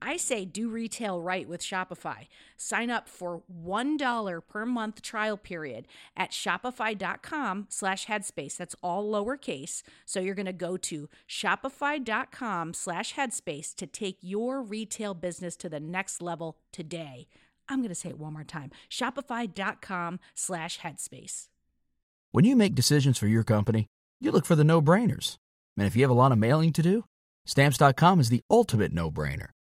I say do retail right with Shopify. Sign up for $1 per month trial period at shopify.com slash headspace. That's all lowercase. So you're going to go to shopify.com slash headspace to take your retail business to the next level today. I'm going to say it one more time. Shopify.com slash headspace. When you make decisions for your company, you look for the no-brainers. And if you have a lot of mailing to do, stamps.com is the ultimate no-brainer.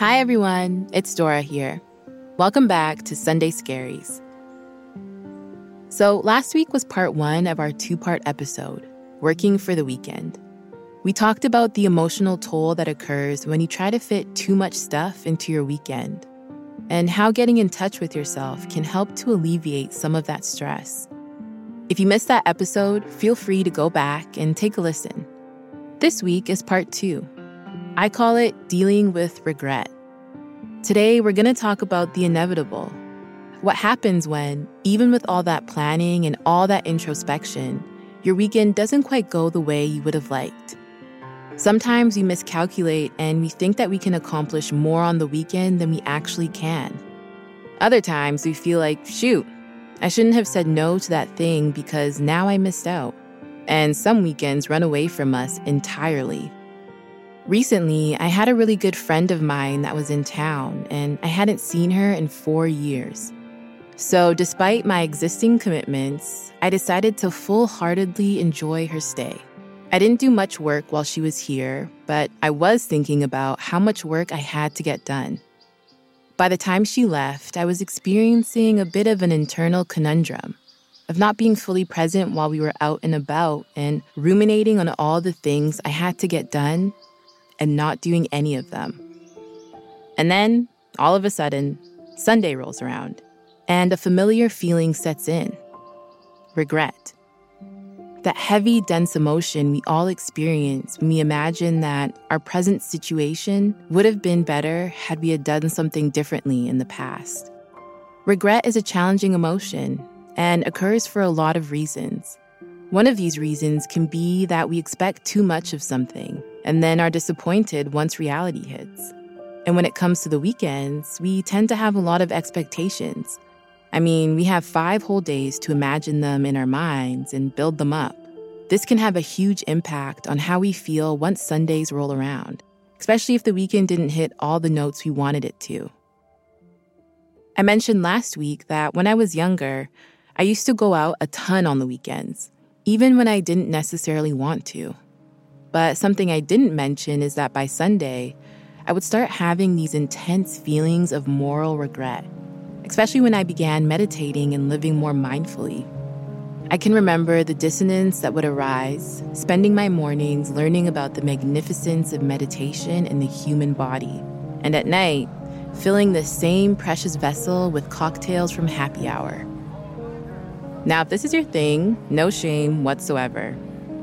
Hi, everyone. It's Dora here. Welcome back to Sunday Scaries. So, last week was part one of our two part episode, Working for the Weekend. We talked about the emotional toll that occurs when you try to fit too much stuff into your weekend, and how getting in touch with yourself can help to alleviate some of that stress. If you missed that episode, feel free to go back and take a listen. This week is part two I call it dealing with regret. Today, we're going to talk about the inevitable. What happens when, even with all that planning and all that introspection, your weekend doesn't quite go the way you would have liked? Sometimes we miscalculate and we think that we can accomplish more on the weekend than we actually can. Other times we feel like, shoot, I shouldn't have said no to that thing because now I missed out. And some weekends run away from us entirely. Recently, I had a really good friend of mine that was in town, and I hadn't seen her in four years. So, despite my existing commitments, I decided to full heartedly enjoy her stay. I didn't do much work while she was here, but I was thinking about how much work I had to get done. By the time she left, I was experiencing a bit of an internal conundrum of not being fully present while we were out and about and ruminating on all the things I had to get done and not doing any of them. And then, all of a sudden, Sunday rolls around, and a familiar feeling sets in regret. That heavy, dense emotion we all experience when we imagine that our present situation would have been better had we had done something differently in the past. Regret is a challenging emotion and occurs for a lot of reasons. One of these reasons can be that we expect too much of something and then are disappointed once reality hits. And when it comes to the weekends, we tend to have a lot of expectations. I mean, we have five whole days to imagine them in our minds and build them up. This can have a huge impact on how we feel once Sundays roll around, especially if the weekend didn't hit all the notes we wanted it to. I mentioned last week that when I was younger, I used to go out a ton on the weekends even when I didn't necessarily want to. But something I didn't mention is that by Sunday, I would start having these intense feelings of moral regret, especially when I began meditating and living more mindfully. I can remember the dissonance that would arise, spending my mornings learning about the magnificence of meditation in the human body, and at night, filling the same precious vessel with cocktails from happy hour. Now, if this is your thing, no shame whatsoever.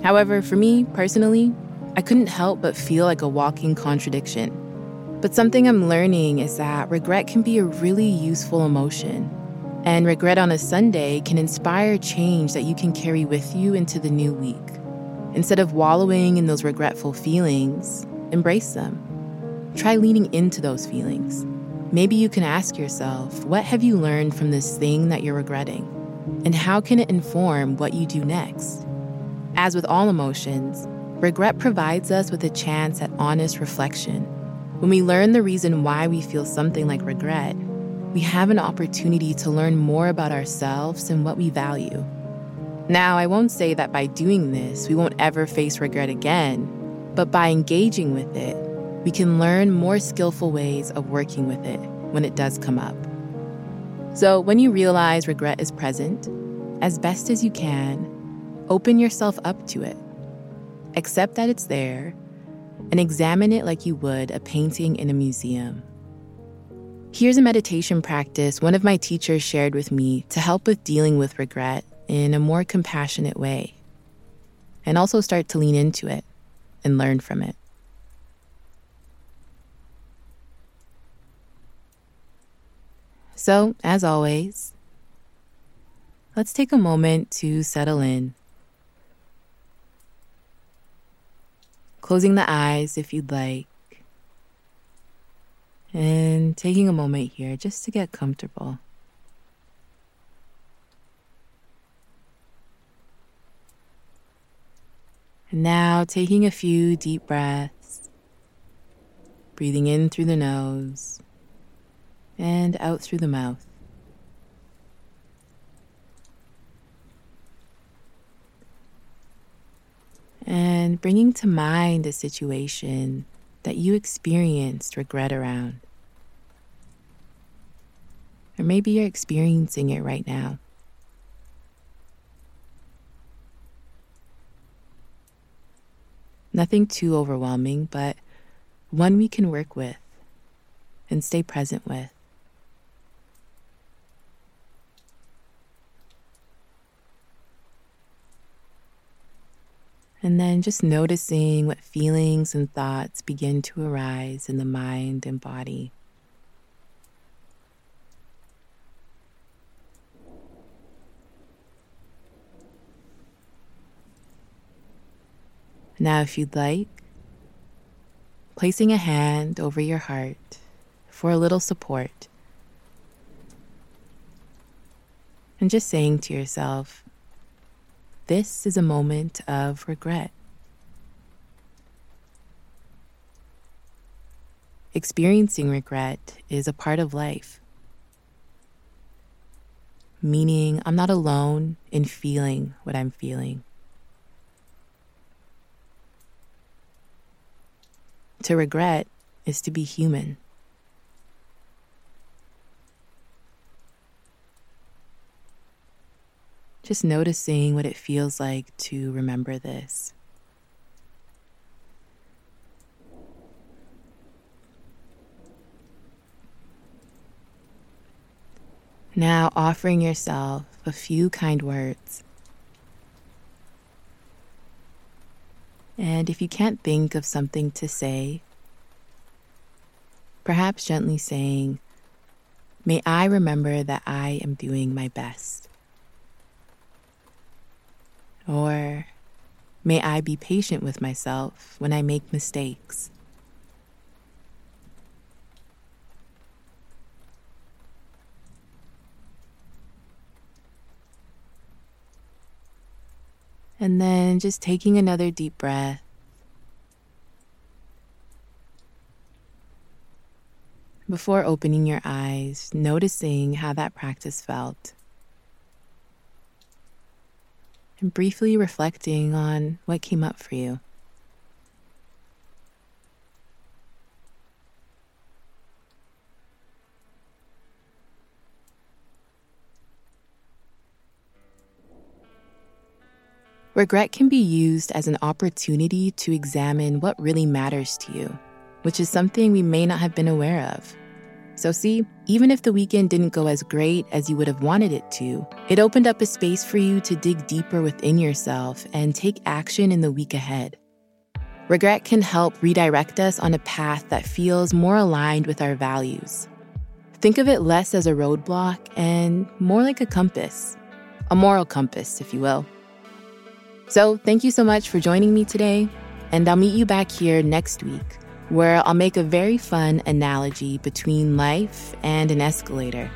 However, for me personally, I couldn't help but feel like a walking contradiction. But something I'm learning is that regret can be a really useful emotion and regret on a Sunday can inspire change that you can carry with you into the new week. Instead of wallowing in those regretful feelings, embrace them. Try leaning into those feelings. Maybe you can ask yourself, what have you learned from this thing that you're regretting? And how can it inform what you do next? As with all emotions, regret provides us with a chance at honest reflection. When we learn the reason why we feel something like regret, we have an opportunity to learn more about ourselves and what we value. Now, I won't say that by doing this, we won't ever face regret again, but by engaging with it, we can learn more skillful ways of working with it when it does come up. So, when you realize regret is present, as best as you can, open yourself up to it. Accept that it's there and examine it like you would a painting in a museum. Here's a meditation practice one of my teachers shared with me to help with dealing with regret in a more compassionate way, and also start to lean into it and learn from it. So, as always, let's take a moment to settle in. Closing the eyes if you'd like and taking a moment here just to get comfortable. And now taking a few deep breaths, breathing in through the nose and out through the mouth. And bringing to mind a situation that you experienced regret around. Or maybe you're experiencing it right now. Nothing too overwhelming, but one we can work with and stay present with. And then just noticing what feelings and thoughts begin to arise in the mind and body. Now, if you'd like, placing a hand over your heart for a little support. And just saying to yourself, this is a moment of regret. Experiencing regret is a part of life, meaning I'm not alone in feeling what I'm feeling. To regret is to be human. Just noticing what it feels like to remember this. Now, offering yourself a few kind words. And if you can't think of something to say, perhaps gently saying, May I remember that I am doing my best. Or, May I be patient with myself when I make mistakes. And then just taking another deep breath. Before opening your eyes, noticing how that practice felt. And briefly reflecting on what came up for you. Regret can be used as an opportunity to examine what really matters to you, which is something we may not have been aware of. So, see, even if the weekend didn't go as great as you would have wanted it to, it opened up a space for you to dig deeper within yourself and take action in the week ahead. Regret can help redirect us on a path that feels more aligned with our values. Think of it less as a roadblock and more like a compass, a moral compass, if you will. So, thank you so much for joining me today, and I'll meet you back here next week where I'll make a very fun analogy between life and an escalator.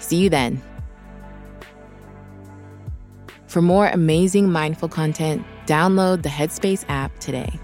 See you then. For more amazing mindful content, download the Headspace app today.